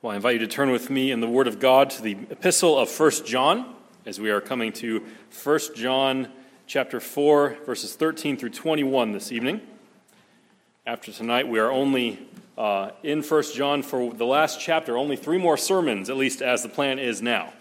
Well, I invite you to turn with me in the Word of God to the epistle of 1 John, as we are coming to 1 John chapter 4, verses 13 through 21 this evening. After tonight, we are only uh, in 1 John for the last chapter, only three more sermons, at least as the plan is now.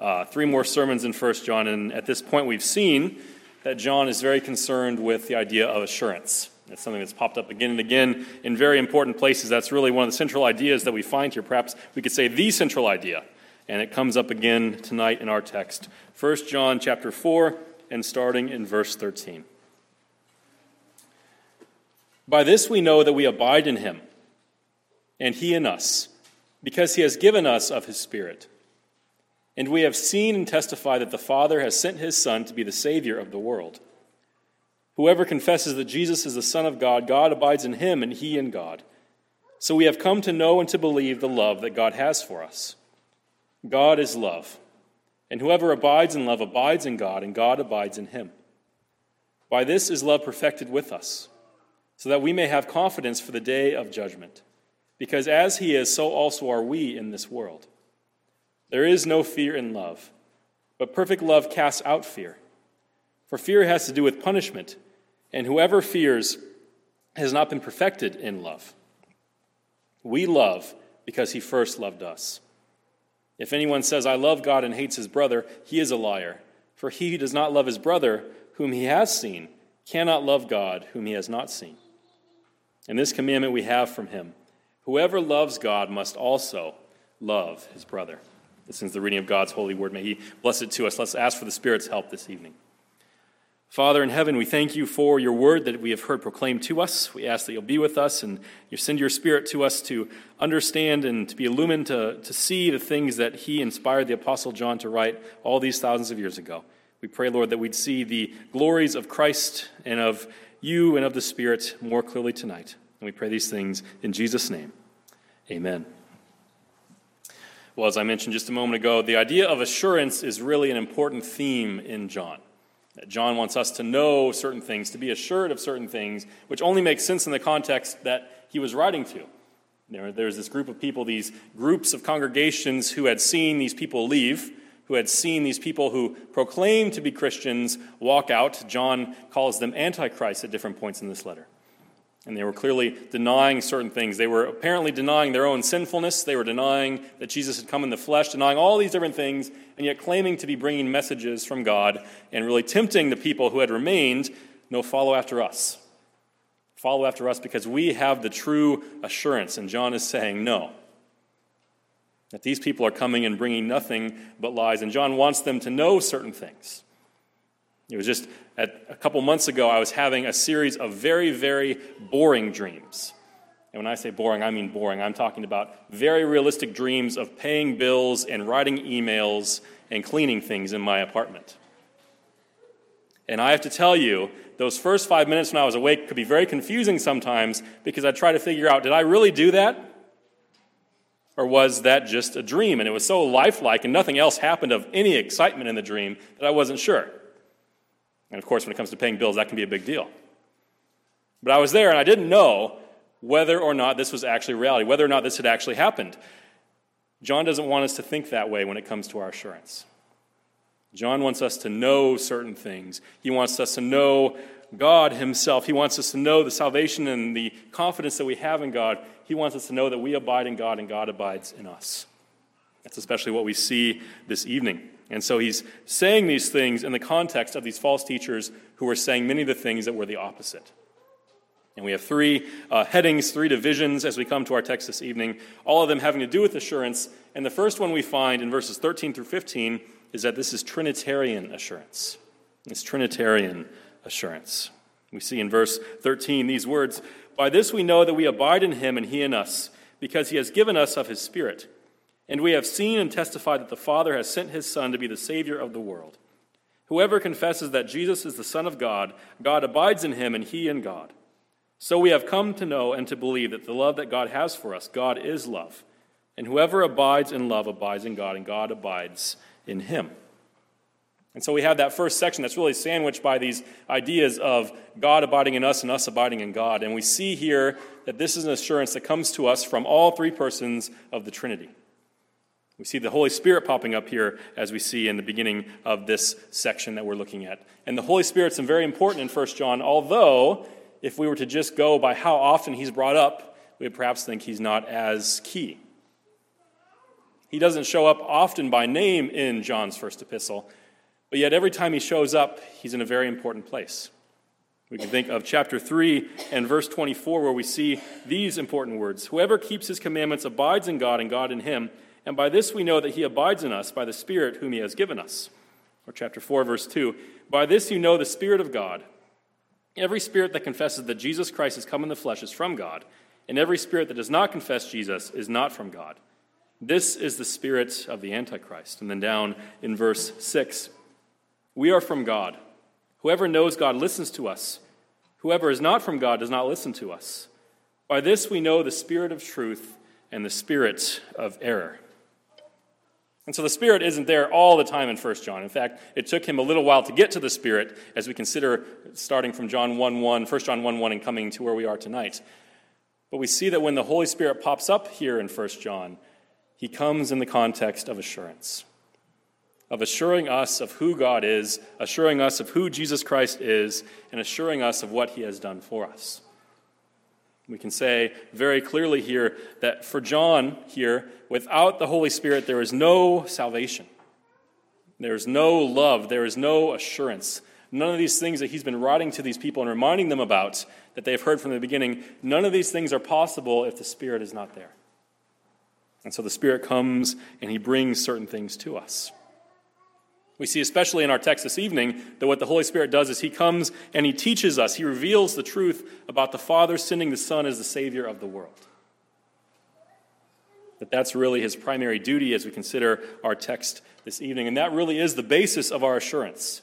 Uh, three more sermons in 1 John, and at this point, we've seen that John is very concerned with the idea of assurance. It's something that's popped up again and again in very important places. That's really one of the central ideas that we find here. Perhaps we could say the central idea. And it comes up again tonight in our text. 1 John chapter 4 and starting in verse 13. By this we know that we abide in him, and he in us, because he has given us of his Spirit. And we have seen and testified that the Father has sent his Son to be the Savior of the world. Whoever confesses that Jesus is the Son of God, God abides in him and he in God. So we have come to know and to believe the love that God has for us. God is love, and whoever abides in love abides in God, and God abides in him. By this is love perfected with us, so that we may have confidence for the day of judgment. Because as he is, so also are we in this world. There is no fear in love, but perfect love casts out fear. For fear has to do with punishment, and whoever fears has not been perfected in love. We love because he first loved us. If anyone says, I love God and hates his brother, he is a liar. For he who does not love his brother, whom he has seen, cannot love God, whom he has not seen. And this commandment we have from him whoever loves God must also love his brother. This is the reading of God's holy word. May he bless it to us. Let's ask for the Spirit's help this evening. Father in heaven, we thank you for your word that we have heard proclaimed to us. We ask that you'll be with us and you send your spirit to us to understand and to be illumined to, to see the things that he inspired the Apostle John to write all these thousands of years ago. We pray, Lord, that we'd see the glories of Christ and of you and of the Spirit more clearly tonight. And we pray these things in Jesus' name. Amen. Well, as I mentioned just a moment ago, the idea of assurance is really an important theme in John. John wants us to know certain things, to be assured of certain things, which only makes sense in the context that he was writing to. There, there's this group of people, these groups of congregations who had seen these people leave, who had seen these people who proclaimed to be Christians walk out. John calls them antichrists at different points in this letter. And they were clearly denying certain things. They were apparently denying their own sinfulness. They were denying that Jesus had come in the flesh, denying all these different things, and yet claiming to be bringing messages from God and really tempting the people who had remained no, follow after us. Follow after us because we have the true assurance. And John is saying, no. That these people are coming and bringing nothing but lies. And John wants them to know certain things. It was just at, a couple months ago, I was having a series of very, very boring dreams. And when I say boring, I mean boring. I'm talking about very realistic dreams of paying bills and writing emails and cleaning things in my apartment. And I have to tell you, those first five minutes when I was awake could be very confusing sometimes because I try to figure out did I really do that? Or was that just a dream? And it was so lifelike and nothing else happened of any excitement in the dream that I wasn't sure. And of course, when it comes to paying bills, that can be a big deal. But I was there and I didn't know whether or not this was actually reality, whether or not this had actually happened. John doesn't want us to think that way when it comes to our assurance. John wants us to know certain things. He wants us to know God Himself. He wants us to know the salvation and the confidence that we have in God. He wants us to know that we abide in God and God abides in us. That's especially what we see this evening. And so he's saying these things in the context of these false teachers who were saying many of the things that were the opposite. And we have three uh, headings, three divisions as we come to our text this evening, all of them having to do with assurance. And the first one we find in verses 13 through 15 is that this is Trinitarian assurance. It's Trinitarian assurance. We see in verse 13 these words By this we know that we abide in him and he in us, because he has given us of his Spirit. And we have seen and testified that the Father has sent his Son to be the Savior of the world. Whoever confesses that Jesus is the Son of God, God abides in him and he in God. So we have come to know and to believe that the love that God has for us, God is love. And whoever abides in love abides in God, and God abides in him. And so we have that first section that's really sandwiched by these ideas of God abiding in us and us abiding in God. And we see here that this is an assurance that comes to us from all three persons of the Trinity. We see the Holy Spirit popping up here as we see in the beginning of this section that we're looking at. And the Holy Spirit's very important in 1 John, although if we were to just go by how often he's brought up, we would perhaps think he's not as key. He doesn't show up often by name in John's first epistle, but yet every time he shows up, he's in a very important place. We can think of chapter 3 and verse 24, where we see these important words Whoever keeps his commandments abides in God, and God in him. And by this we know that he abides in us by the Spirit whom he has given us. Or chapter 4, verse 2 By this you know the Spirit of God. Every spirit that confesses that Jesus Christ has come in the flesh is from God, and every spirit that does not confess Jesus is not from God. This is the spirit of the Antichrist. And then down in verse 6 We are from God. Whoever knows God listens to us. Whoever is not from God does not listen to us. By this we know the spirit of truth and the spirit of error. And so the Spirit isn't there all the time in 1 John. In fact, it took him a little while to get to the Spirit as we consider starting from John 1 1, 1 John 1 1, and coming to where we are tonight. But we see that when the Holy Spirit pops up here in 1 John, he comes in the context of assurance, of assuring us of who God is, assuring us of who Jesus Christ is, and assuring us of what he has done for us. We can say very clearly here that for John here, without the Holy Spirit, there is no salvation. There is no love. There is no assurance. None of these things that he's been writing to these people and reminding them about that they've heard from the beginning, none of these things are possible if the Spirit is not there. And so the Spirit comes and he brings certain things to us. We see, especially in our text this evening, that what the Holy Spirit does is He comes and He teaches us, He reveals the truth about the Father sending the Son as the Savior of the world. That that's really His primary duty as we consider our text this evening. And that really is the basis of our assurance.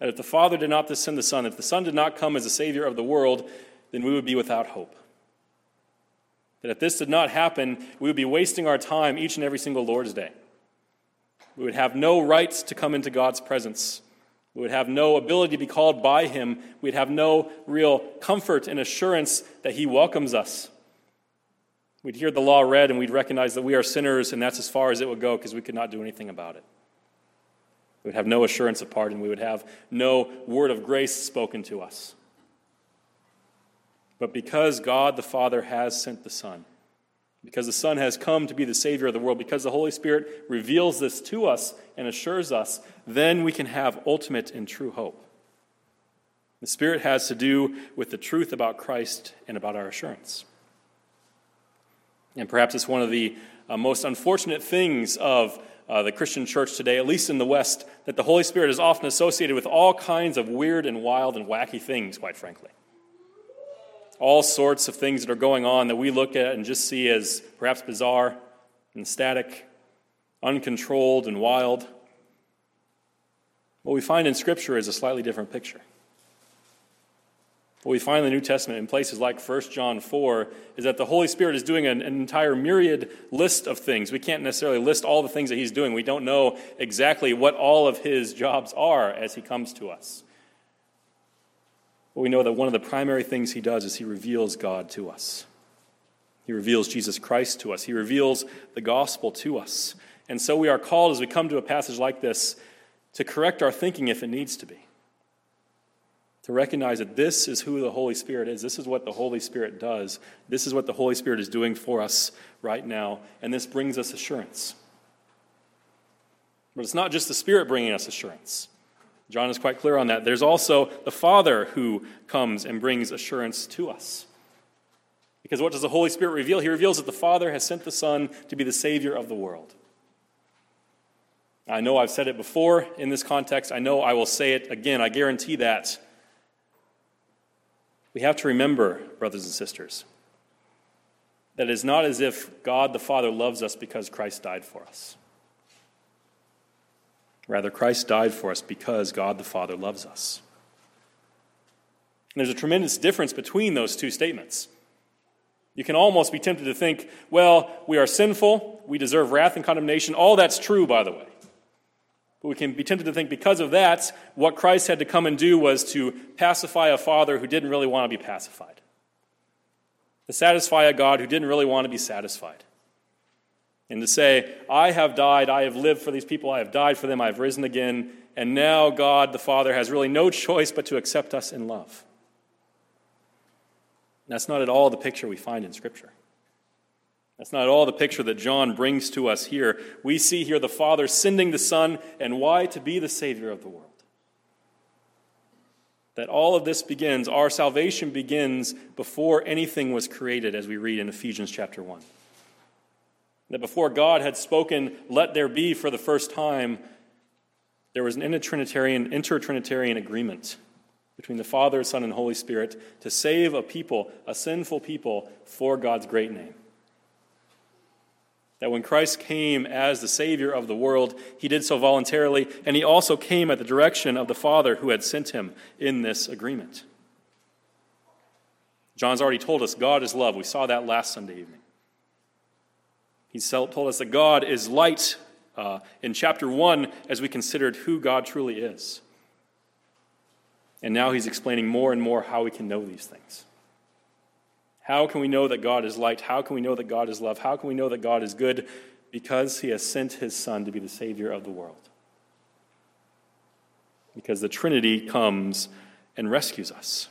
That if the Father did not send the Son, if the Son did not come as the Savior of the world, then we would be without hope. That if this did not happen, we would be wasting our time each and every single Lord's Day. We would have no rights to come into God's presence. We would have no ability to be called by Him. We'd have no real comfort and assurance that He welcomes us. We'd hear the law read and we'd recognize that we are sinners, and that's as far as it would go because we could not do anything about it. We would have no assurance of pardon. We would have no word of grace spoken to us. But because God the Father has sent the Son, because the Son has come to be the Savior of the world, because the Holy Spirit reveals this to us and assures us, then we can have ultimate and true hope. The Spirit has to do with the truth about Christ and about our assurance. And perhaps it's one of the uh, most unfortunate things of uh, the Christian church today, at least in the West, that the Holy Spirit is often associated with all kinds of weird and wild and wacky things, quite frankly all sorts of things that are going on that we look at and just see as perhaps bizarre and static, uncontrolled and wild. What we find in Scripture is a slightly different picture. What we find in the New Testament in places like 1 John 4 is that the Holy Spirit is doing an, an, entire myriad list of things. We can't necessarily list all the things that He's doing. We don't know exactly what all of His jobs are as He comes to us. But we know that one of the primary things he does is he reveals God to us. He reveals Jesus Christ to us. He reveals the gospel to us. And so we are called, as we come to a passage like this, to correct our thinking if it needs to be. To recognize that this is who the Holy Spirit is. This is what the Holy Spirit does. This is what the Holy Spirit is doing for us right now. And this brings us assurance. But it's not just the Spirit bringing us assurance. John is quite clear on that. There's also the Father who comes and brings assurance to us. Because what does the Holy Spirit reveal? He reveals that the Father has sent the Son to be the Savior of the world. I know I've said it before in this context. I know I will say it again. I guarantee that. We have to remember, brothers and sisters, that it is not as if God the Father loves us because Christ died for us. Rather, Christ died for us because God the Father loves us. And there's a tremendous difference between those two statements. You can almost be tempted to think, well, we are sinful, we deserve wrath and condemnation. All that's true, by the way. But we can be tempted to think because of that, what Christ had to come and do was to pacify a father who didn't really want to be pacified, to satisfy a God who didn't really want to be satisfied. And to say, I have died, I have lived for these people, I have died for them, I have risen again, and now God the Father has really no choice but to accept us in love. That's not at all the picture we find in Scripture. That's not at all the picture that John brings to us here. We see here the Father sending the Son, and why? To be the Savior of the world. That all of this begins, our salvation begins before anything was created, as we read in Ephesians chapter 1. That before God had spoken, let there be for the first time, there was an intertrinitarian, intertrinitarian agreement between the Father, Son, and Holy Spirit to save a people, a sinful people, for God's great name. That when Christ came as the Savior of the world, he did so voluntarily, and he also came at the direction of the Father who had sent him in this agreement. John's already told us God is love. We saw that last Sunday evening. He told us that God is light uh, in chapter 1 as we considered who God truly is. And now he's explaining more and more how we can know these things. How can we know that God is light? How can we know that God is love? How can we know that God is good? Because he has sent his Son to be the Savior of the world. Because the Trinity comes and rescues us.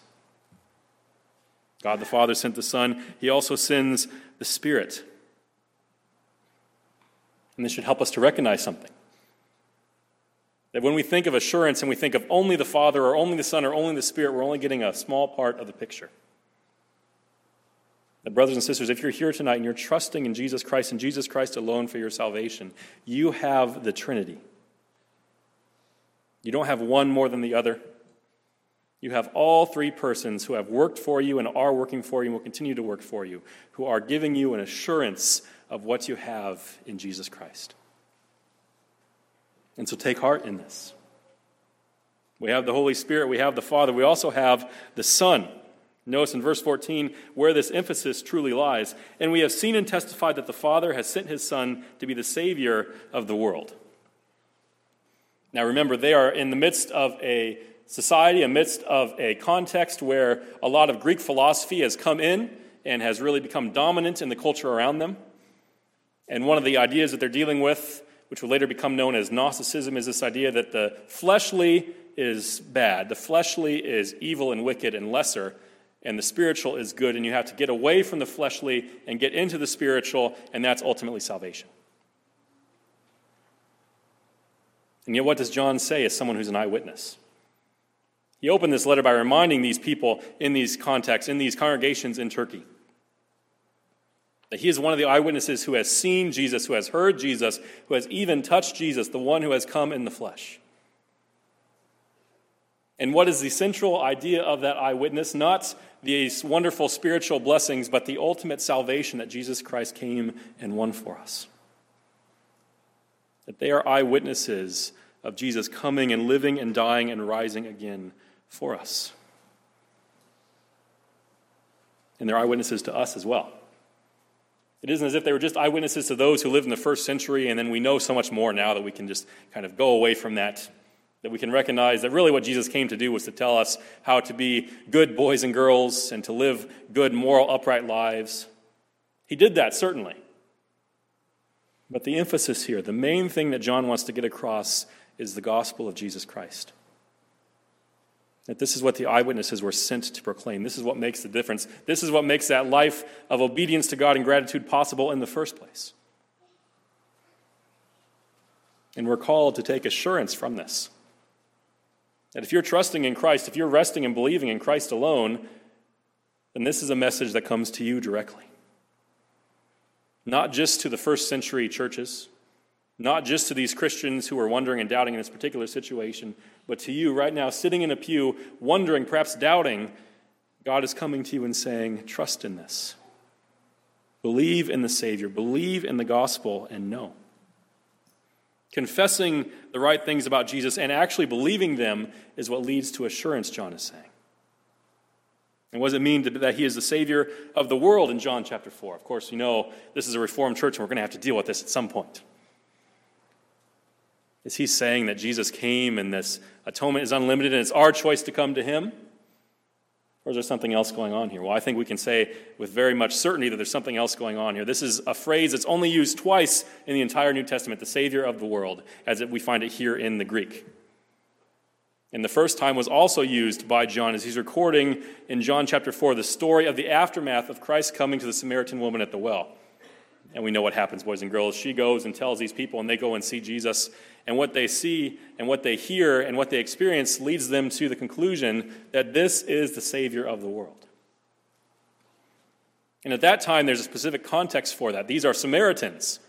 God the Father sent the Son, he also sends the Spirit. And this should help us to recognize something. That when we think of assurance and we think of only the Father or only the Son or only the Spirit, we're only getting a small part of the picture. That, brothers and sisters, if you're here tonight and you're trusting in Jesus Christ and Jesus Christ alone for your salvation, you have the Trinity. You don't have one more than the other. You have all three persons who have worked for you and are working for you and will continue to work for you, who are giving you an assurance of what you have in Jesus Christ. And so take heart in this. We have the Holy Spirit, we have the Father, we also have the Son Notice in verse 14 where this emphasis truly lies. And we have seen and testified that the Father has sent his Son to be the Savior of the world. Now remember, they are in the midst of a society, amidst of a context where a lot of Greek philosophy has come in and has really become dominant in the culture around them. And one of the ideas that they're dealing with, which will later become known as Gnosticism, is this idea that the fleshly is bad, the fleshly is evil and wicked and lesser, and the spiritual is good, and you have to get away from the fleshly and get into the spiritual, and that's ultimately salvation. And yet, what does John say as someone who's an eyewitness? He opened this letter by reminding these people in these contexts, in these congregations in Turkey, that he is one of the eyewitnesses who has seen Jesus, who has heard Jesus, who has even touched Jesus, the one who has come in the flesh. And what is the central idea of that eyewitness? Not these wonderful spiritual blessings, but the ultimate salvation that Jesus Christ came and won for us. That they are eyewitnesses of Jesus coming and living and dying and rising again for us. And they're eyewitnesses to us as well. It isn't as if they were just eyewitnesses to those who lived in the first century, and then we know so much more now that we can just kind of go away from that that we can recognize that really what Jesus came to do was to tell us how to be good boys and girls and to live good, moral, upright lives. He did that, certainly. But the emphasis here, the main thing that John wants to get across, is the gospel of Jesus Christ. That this is what the eyewitnesses were sent to proclaim. This is what makes the difference. This is what makes that life of obedience to God and gratitude possible in the first place. And we're called to take assurance from this. That if you're trusting in Christ, if you're resting and believing in Christ alone, then this is a message that comes to you directly. Not just to the first century churches, not just to these Christians who are wondering and doubting in this particular situation, but to you right now, sitting in a pew, wondering, perhaps doubting, God is coming to you and saying, Trust in this. Believe in the Savior, believe in the gospel, and know. Confessing the right things about Jesus and actually believing them is what leads to assurance, John is saying. And what does it mean that he is the Savior of the world in John chapter 4? Of course, you know this is a Reformed church and we're going to have to deal with this at some point. Is he saying that Jesus came and this atonement is unlimited and it's our choice to come to him? Or is there something else going on here? Well, I think we can say with very much certainty that there's something else going on here. This is a phrase that's only used twice in the entire New Testament, the Savior of the world, as we find it here in the Greek. And the first time was also used by John as he's recording in John chapter 4 the story of the aftermath of Christ coming to the Samaritan woman at the well. And we know what happens, boys and girls. She goes and tells these people, and they go and see Jesus. And what they see and what they hear and what they experience leads them to the conclusion that this is the Savior of the world. And at that time, there's a specific context for that. These are Samaritans.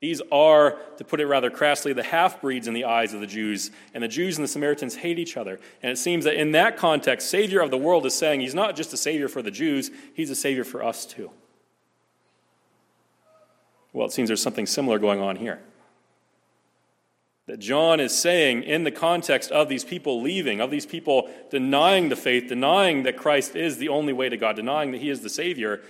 These are, to put it rather crassly, the half breeds in the eyes of the Jews. And the Jews and the Samaritans hate each other. And it seems that in that context, Savior of the world is saying he's not just a Savior for the Jews, he's a Savior for us too. Well, it seems there's something similar going on here. That John is saying, in the context of these people leaving, of these people denying the faith, denying that Christ is the only way to God, denying that he is the Savior,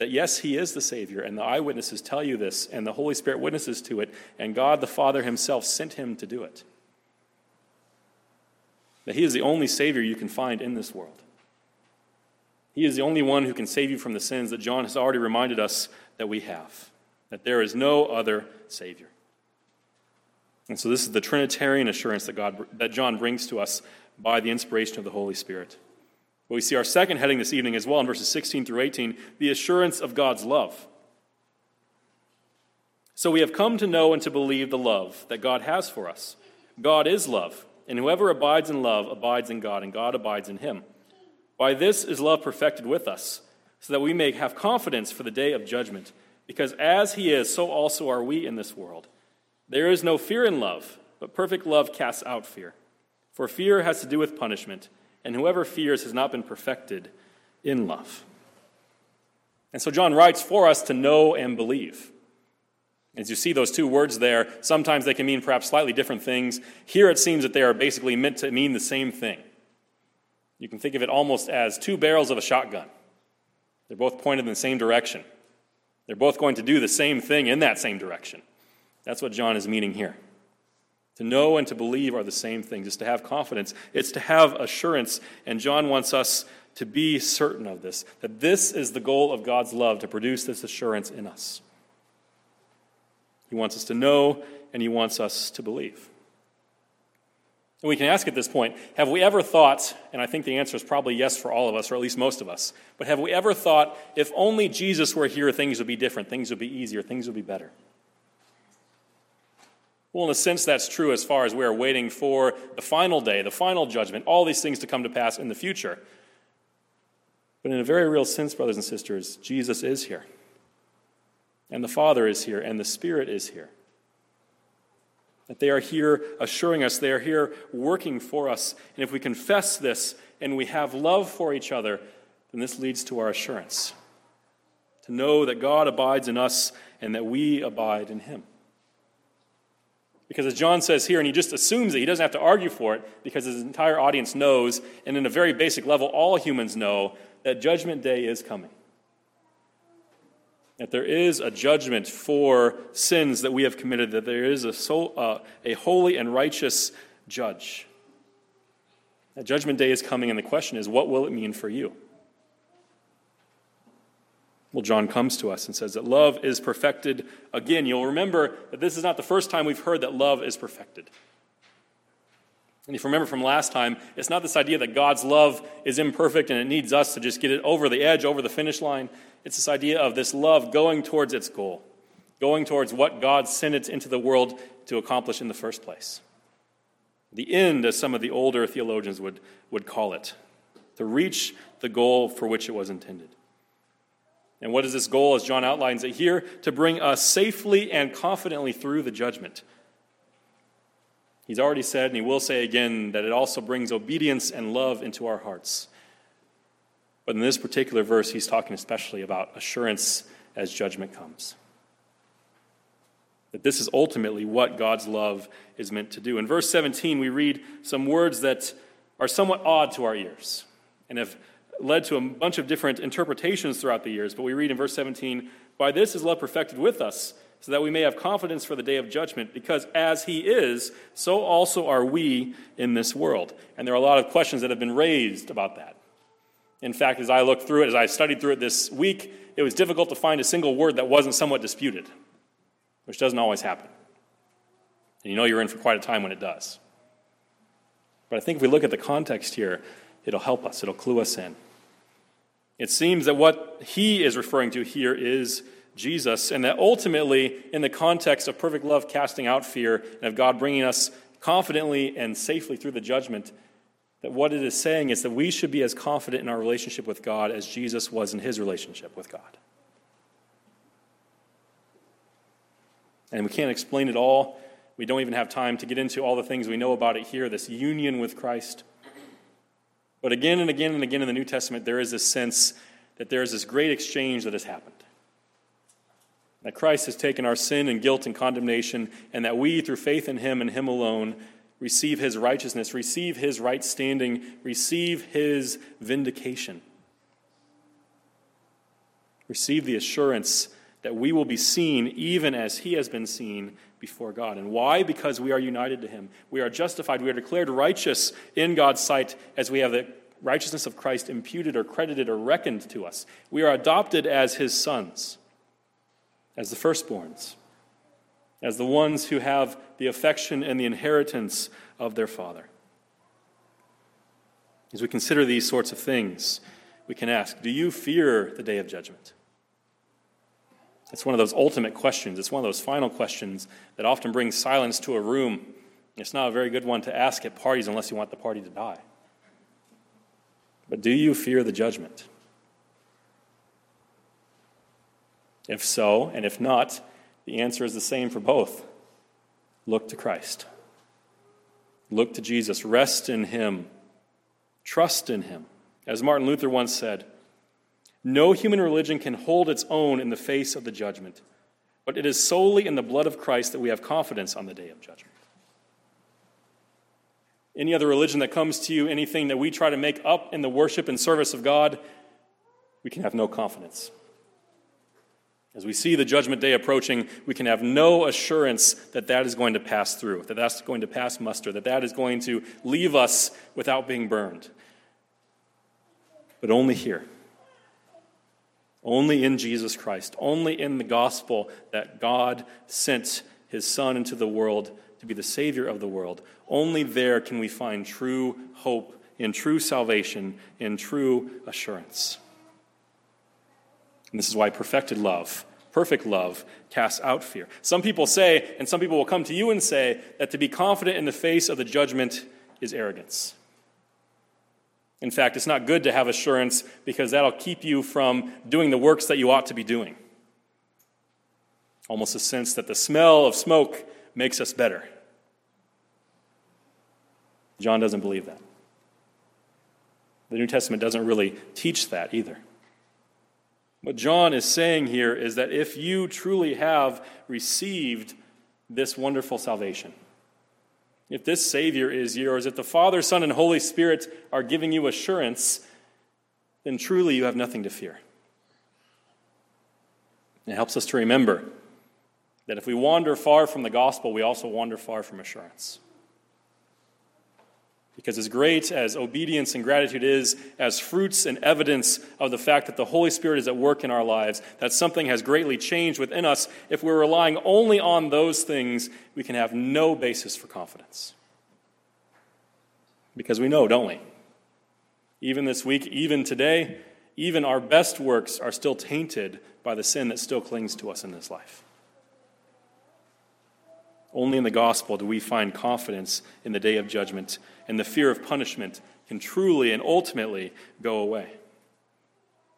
that yes, He is the Savior, and the eyewitnesses tell you this, and the Holy Spirit witnesses to it, and God the Father Himself sent Him to do it. That He is the only Savior you can find in this world. He is the only one who can save you from the sins that John has already reminded us that we have, that there is no other Savior. And so, this is the Trinitarian assurance that, God, that John brings to us by the inspiration of the Holy Spirit. But we see our second heading this evening as well in verses 16 through 18 the assurance of God's love. So we have come to know and to believe the love that God has for us. God is love, and whoever abides in love abides in God, and God abides in him. By this is love perfected with us, so that we may have confidence for the day of judgment. Because as he is, so also are we in this world. There is no fear in love, but perfect love casts out fear. For fear has to do with punishment and whoever fears has not been perfected in love. And so John writes for us to know and believe. As you see those two words there, sometimes they can mean perhaps slightly different things. Here it seems that they are basically meant to mean the same thing. You can think of it almost as two barrels of a shotgun. They're both pointed in the same direction. They're both going to do the same thing in that same direction. That's what John is meaning here. To know and to believe are the same things. It's to have confidence, it's to have assurance. And John wants us to be certain of this that this is the goal of God's love, to produce this assurance in us. He wants us to know and he wants us to believe. And we can ask at this point have we ever thought, and I think the answer is probably yes for all of us, or at least most of us, but have we ever thought if only Jesus were here, things would be different, things would be easier, things would be better? Well, in a sense, that's true as far as we are waiting for the final day, the final judgment, all these things to come to pass in the future. But in a very real sense, brothers and sisters, Jesus is here. And the Father is here, and the Spirit is here. That they are here assuring us, they are here working for us. And if we confess this and we have love for each other, then this leads to our assurance to know that God abides in us and that we abide in Him. Because as John says here, and he just assumes that he doesn't have to argue for it, because his entire audience knows, and in a very basic level, all humans know, that judgment day is coming. That there is a judgment for sins that we have committed, that there is a, soul, uh, a holy and righteous judge. That judgment day is coming, and the question is, what will it mean for you? Well, John comes to us and says that love is perfected again. You'll remember that this is not the first time we've heard that love is perfected. And if you remember from last time, it's not this idea that God's love is imperfect and it needs us to just get it over the edge, over the finish line. It's this idea of this love going towards its goal, going towards what God sent it into the world to accomplish in the first place. The end, as some of the older theologians would, would call it, to reach the goal for which it was intended. And what is this goal, as John outlines it here? To bring us safely and confidently through the judgment. He's already said, and he will say again, that it also brings obedience and love into our hearts. But in this particular verse, he's talking especially about assurance as judgment comes. That this is ultimately what God's love is meant to do. In verse 17, we read some words that are somewhat odd to our ears and have led to a bunch of different interpretations throughout the years, but we read in verse 17, By this is love perfected with us, so that we may have confidence for the day of judgment, because as he is, so also are we in this world. And there are a lot of questions that have been raised about that. In fact, as I looked through it, as I studied through it this week, it was difficult to find a single word that wasn't somewhat disputed, which doesn't always happen. And you know you're in for quite a time when it does. But I think if we look at the context here, it'll help us, it'll clue us in. It seems that what he is referring to here is Jesus, and that ultimately, in the context of perfect love casting out fear, and of God bringing us confidently and safely through the judgment, that what it is saying is that we should be as confident in our relationship with God as Jesus was in his relationship with God. And we can't explain it all. We don't even have time to get into all the things we know about it here this union with Christ. But again and again and again in the New Testament, there is this sense that there is this great exchange that has happened. That Christ has taken our sin and guilt and condemnation, and that we, through faith in Him and Him alone, receive His righteousness, receive His right standing, receive His vindication. Receive the assurance that we will be seen even as He has been seen before God. And why? Because we are united to Him. We are justified. We are declared righteous in God's sight as we have the righteousness of Christ imputed or credited or reckoned to us. We are adopted as His sons, as the firstborns, as the ones who have the affection and the inheritance of their Father. As we consider these sorts of things, we can ask Do you fear the day of judgment? It's one of those ultimate questions. It's one of those final questions that often brings silence to a room. It's not a very good one to ask at parties unless you want the party to die. But do you fear the judgment? If so, and if not, the answer is the same for both. Look to Christ. Look to Jesus. Rest in Him. Trust in Him. As Martin Luther once said, no human religion can hold its own in the face of the judgment, but it is solely in the blood of Christ that we have confidence on the day of judgment. Any other religion that comes to you, anything that we try to make up in the worship and service of God, we can have no confidence. As we see the judgment day approaching, we can have no assurance that that is going to pass through, that that's going to pass muster, that that is going to leave us without being burned. But only here. Only in Jesus Christ, only in the gospel that God sent his Son into the world to be the Savior of the world. Only there can we find true hope, in true salvation, in true assurance. And this is why perfected love, perfect love, casts out fear. Some people say, and some people will come to you and say, that to be confident in the face of the judgment is arrogance. In fact, it's not good to have assurance because that'll keep you from doing the works that you ought to be doing. Almost a sense that the smell of smoke makes us better. John doesn't believe that. The New Testament doesn't really teach that either. What John is saying here is that if you truly have received this wonderful salvation, if this Savior is yours, if the Father, Son, and Holy Spirit are giving you assurance, then truly you have nothing to fear. It helps us to remember that if we wander far from the gospel, we also wander far from assurance. Because as great as obedience and gratitude is, as fruits and evidence of the fact that the Holy Spirit is at work in our lives, that something has greatly changed within us, if we're relying only on those things, we can have no basis for confidence. Because we know, don't we? Even this week, even today, even our best works are still tainted by the sin that still clings to us in this life. Only in the gospel do we find confidence in the day of judgment, and the fear of punishment can truly and ultimately go away.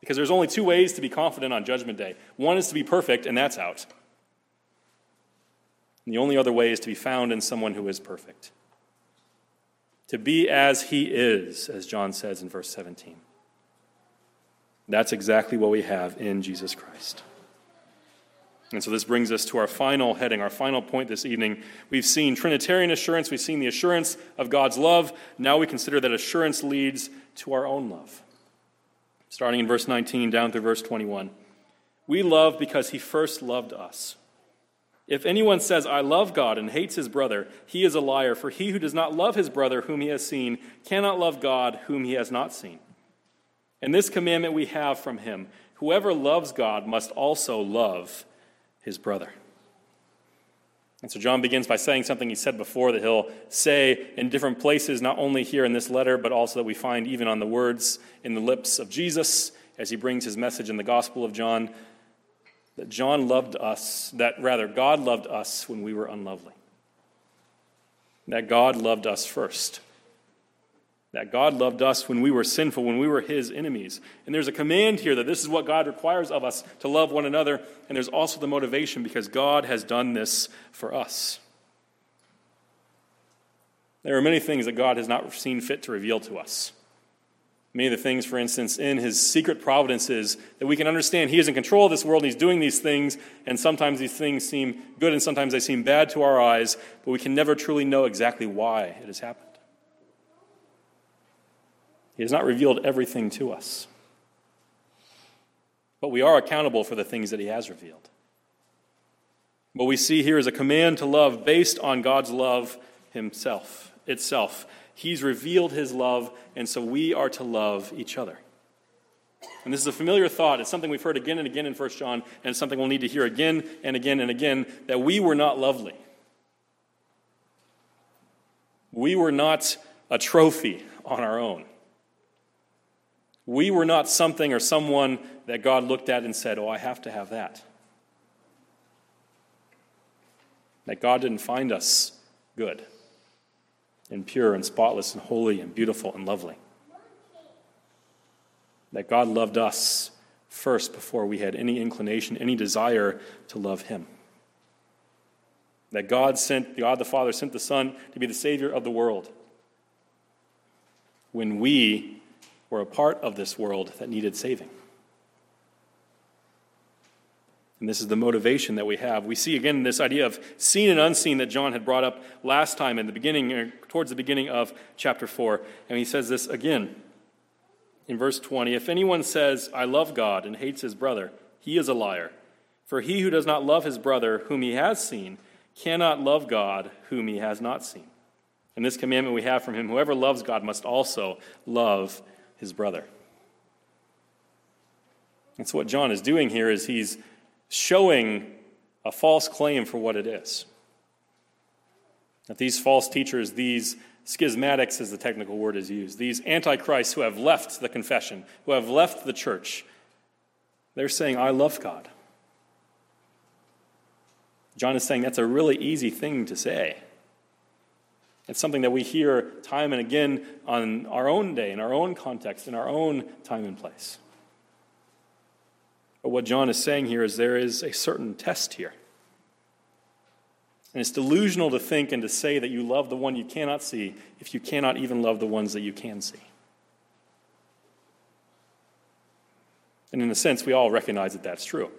Because there's only two ways to be confident on Judgment Day one is to be perfect, and that's out. And the only other way is to be found in someone who is perfect. To be as he is, as John says in verse 17. That's exactly what we have in Jesus Christ. And so this brings us to our final heading, our final point this evening. We've seen Trinitarian assurance, we've seen the assurance of God's love. Now we consider that assurance leads to our own love. Starting in verse 19 down through verse 21. We love because he first loved us. If anyone says, I love God and hates his brother, he is a liar, for he who does not love his brother whom he has seen cannot love God whom he has not seen. And this commandment we have from him whoever loves God must also love his brother. And so John begins by saying something he said before that he'll say in different places, not only here in this letter, but also that we find even on the words in the lips of Jesus as he brings his message in the Gospel of John that John loved us, that rather, God loved us when we were unlovely. That God loved us first that God loved us when we were sinful, when we were his enemies. And there's a command here that this is what God requires of us to love one another. And there's also the motivation because God has done this for us. There are many things that God has not seen fit to reveal to us. Many of the things, for instance, in his secret providences, that we can understand he is in control of this world and he's doing these things, and sometimes these things seem good and sometimes they seem bad to our eyes, but we can never truly know exactly why it has happened. He has not revealed everything to us. But we are accountable for the things that He has revealed. What we see here is a command to love based on God's love Himself, itself. He's revealed His love, and so we are to love each other. And this is a familiar thought. It's something we've heard again and again in 1 John, and it's something we'll need to hear again and again and again that we were not lovely. We were not a trophy on our own. We were not something or someone that God looked at and said, Oh, I have to have that. That God didn't find us good and pure and spotless and holy and beautiful and lovely. That God loved us first before we had any inclination, any desire to love Him. That God sent, God the Father sent the Son to be the Savior of the world when we were a part of this world that needed saving. And this is the motivation that we have. We see again this idea of seen and unseen that John had brought up last time in the beginning, towards the beginning of chapter 4. And he says this again in verse 20 If anyone says, I love God, and hates his brother, he is a liar. For he who does not love his brother, whom he has seen, cannot love God, whom he has not seen. And this commandment we have from him whoever loves God must also love his brother. And so what John is doing here is he's showing a false claim for what it is. That these false teachers, these schismatics, as the technical word is used, these antichrists who have left the confession, who have left the church, they're saying, I love God. John is saying that's a really easy thing to say. It's something that we hear time and again on our own day, in our own context, in our own time and place. But what John is saying here is there is a certain test here. And it's delusional to think and to say that you love the one you cannot see if you cannot even love the ones that you can see. And in a sense, we all recognize that that's true.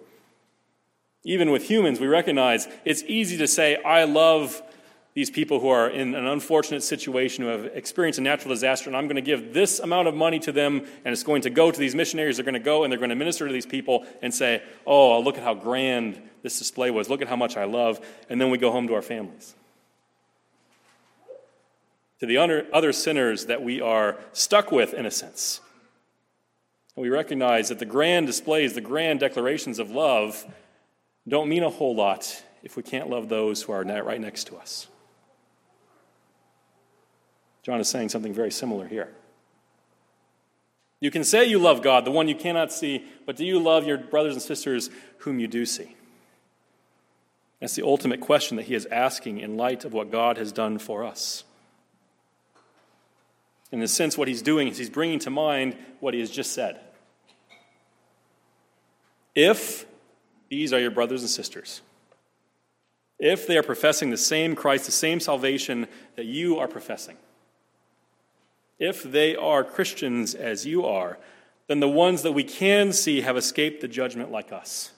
Even with humans, we recognize it's easy to say, I love these people who are in an unfortunate situation, who have experienced a natural disaster, and I'm going to give this amount of money to them, and it's going to go to these missionaries. They're going to go and they're going to minister to these people and say, Oh, look at how grand this display was. Look at how much I love. And then we go home to our families. To the other sinners that we are stuck with, in a sense. we recognize that the grand displays, the grand declarations of love, don't mean a whole lot if we can't love those who are right next to us. John is saying something very similar here. You can say you love God, the one you cannot see, but do you love your brothers and sisters whom you do see? That's the ultimate question that he is asking in light of what God has done for us. In a sense, what he's doing is he's bringing to mind what he has just said. If these are your brothers and sisters, if they are professing the same Christ, the same salvation that you are professing, if they are Christians as you are, then the ones that we can see have escaped the judgment like us.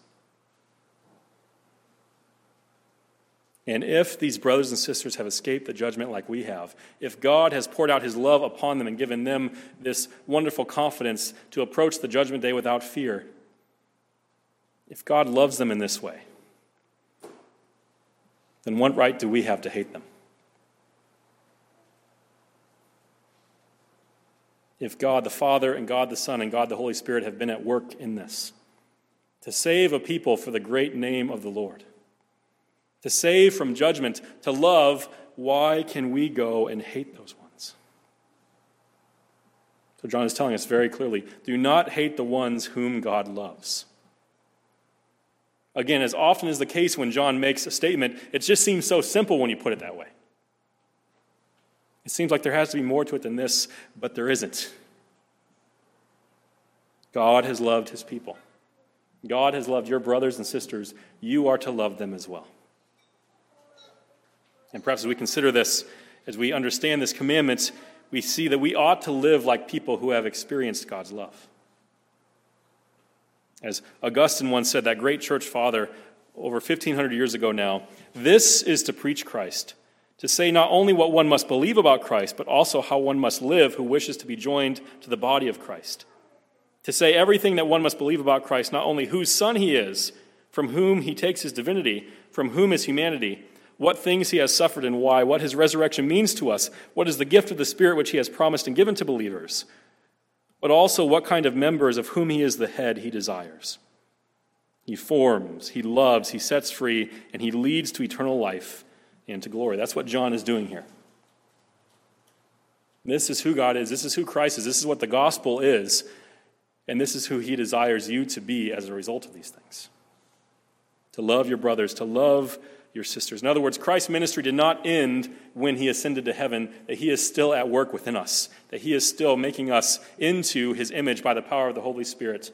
And if these brothers and sisters have escaped the judgment like we have, if God has poured out his love upon them and given them this wonderful confidence to approach the judgment day without fear, if God loves them in this way, then what right do we have to hate them? If God the Father and God the Son and God the Holy Spirit have been at work in this to save a people for the great name of the Lord, to save from judgment, to love, why can we go and hate those ones? So John is telling us very clearly do not hate the ones whom God loves. Again, as often is the case when John makes a statement, it just seems so simple when you put it that way. It seems like there has to be more to it than this, but there isn't. God has loved his people. God has loved your brothers and sisters. You are to love them as well. And perhaps as we consider this, as we understand this commandment, we see that we ought to live like people who have experienced God's love. As Augustine once said, that great church father over 1,500 years ago now, this is to preach Christ to say not only what one must believe about Christ, but also how one must live who wishes to be joined to the body of Christ. To say everything that one must believe about Christ, not only whose son he is, from whom he takes his divinity, from whom his humanity, what things he has suffered and why, what his resurrection means to us, what is the gift of the Spirit which he has promised and given to believers, but also what kind of members of whom he is the head he desires. He forms, he loves, he sets free, and he leads to eternal life into glory. That's what John is doing here. This is who God is. This is who Christ is. This is what the gospel is. And this is who he desires you to be as a result of these things. To love your brothers, to love your sisters. In other words, Christ's ministry did not end when he ascended to heaven, that he is still at work within us, that he is still making us into his image by the power of the Holy Spirit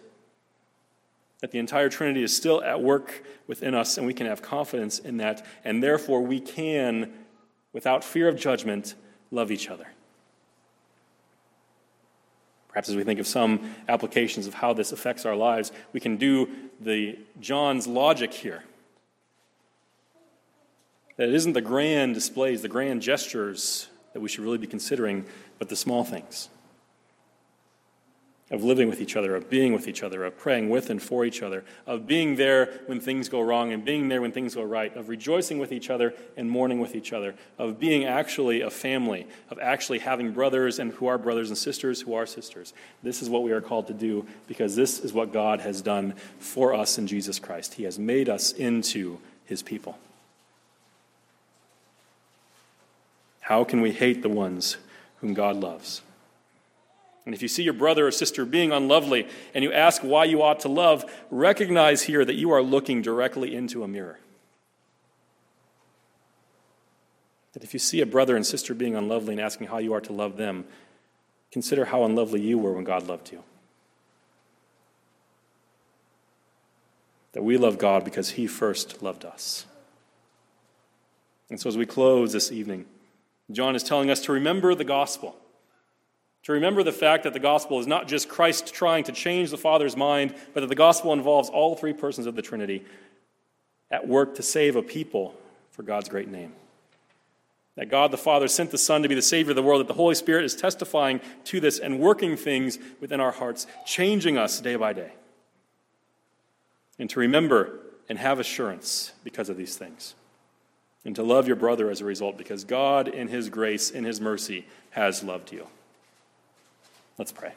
that the entire Trinity is still at work within us, and we can have confidence in that, and therefore we can, without fear of judgment, love each other. Perhaps as we think of some applications of how this affects our lives, we can do the John's logic here. That it isn't the grand displays, the grand gestures that we should really be considering, but the small things of living with each other, of being with each other, of praying with and for each other, of being there when things go wrong and being there when things go right, of rejoicing with each other and mourning with each other, of being actually a family, of actually having brothers and who are brothers and sisters who are sisters. This is what we are called to do because this is what God has done for us in Jesus Christ. He has made us into his people. How can we hate the ones whom God loves? And if you see your brother or sister being unlovely and you ask why you ought to love, recognize here that you are looking directly into a mirror. That if you see a brother and sister being unlovely and asking how you are to love them, consider how unlovely you were when God loved you. That we love God because He first loved us. And so, as we close this evening, John is telling us to remember the gospel to remember the fact that the gospel is not just Christ trying to change the Father's mind, but that the gospel involves all three persons of the Trinity at work to save a people for God's great name. That God the Father sent the Son to be the Savior of the world, that the Holy Spirit is testifying to this and working things within our hearts, changing us day by day. And to remember and have assurance because of these things. And to love your brother as a result, because God, in His grace, in His mercy, has loved you. Let's pray.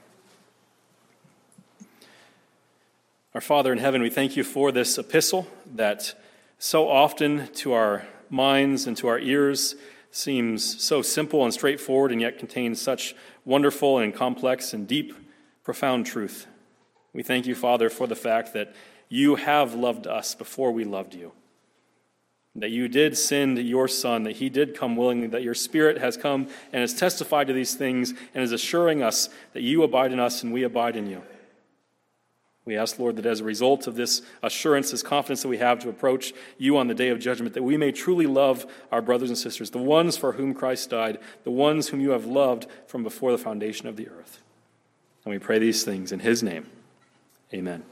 Our Father in heaven, we thank you for this epistle that so often to our minds and to our ears seems so simple and straightforward and yet contains such wonderful and complex and deep, profound truth. We thank you, Father, for the fact that you have loved us before we loved you that you did send your Son, that he did come willingly, that your Spirit has come and has testified to these things and is assuring us that you abide in us and we abide in you. We ask, Lord, that as a result of this assurance, this confidence that we have to approach you on the day of judgment, that we may truly love our brothers and sisters, the ones for whom Christ died, the ones whom you have loved from before the foundation of the earth. And we pray these things in his name. Amen.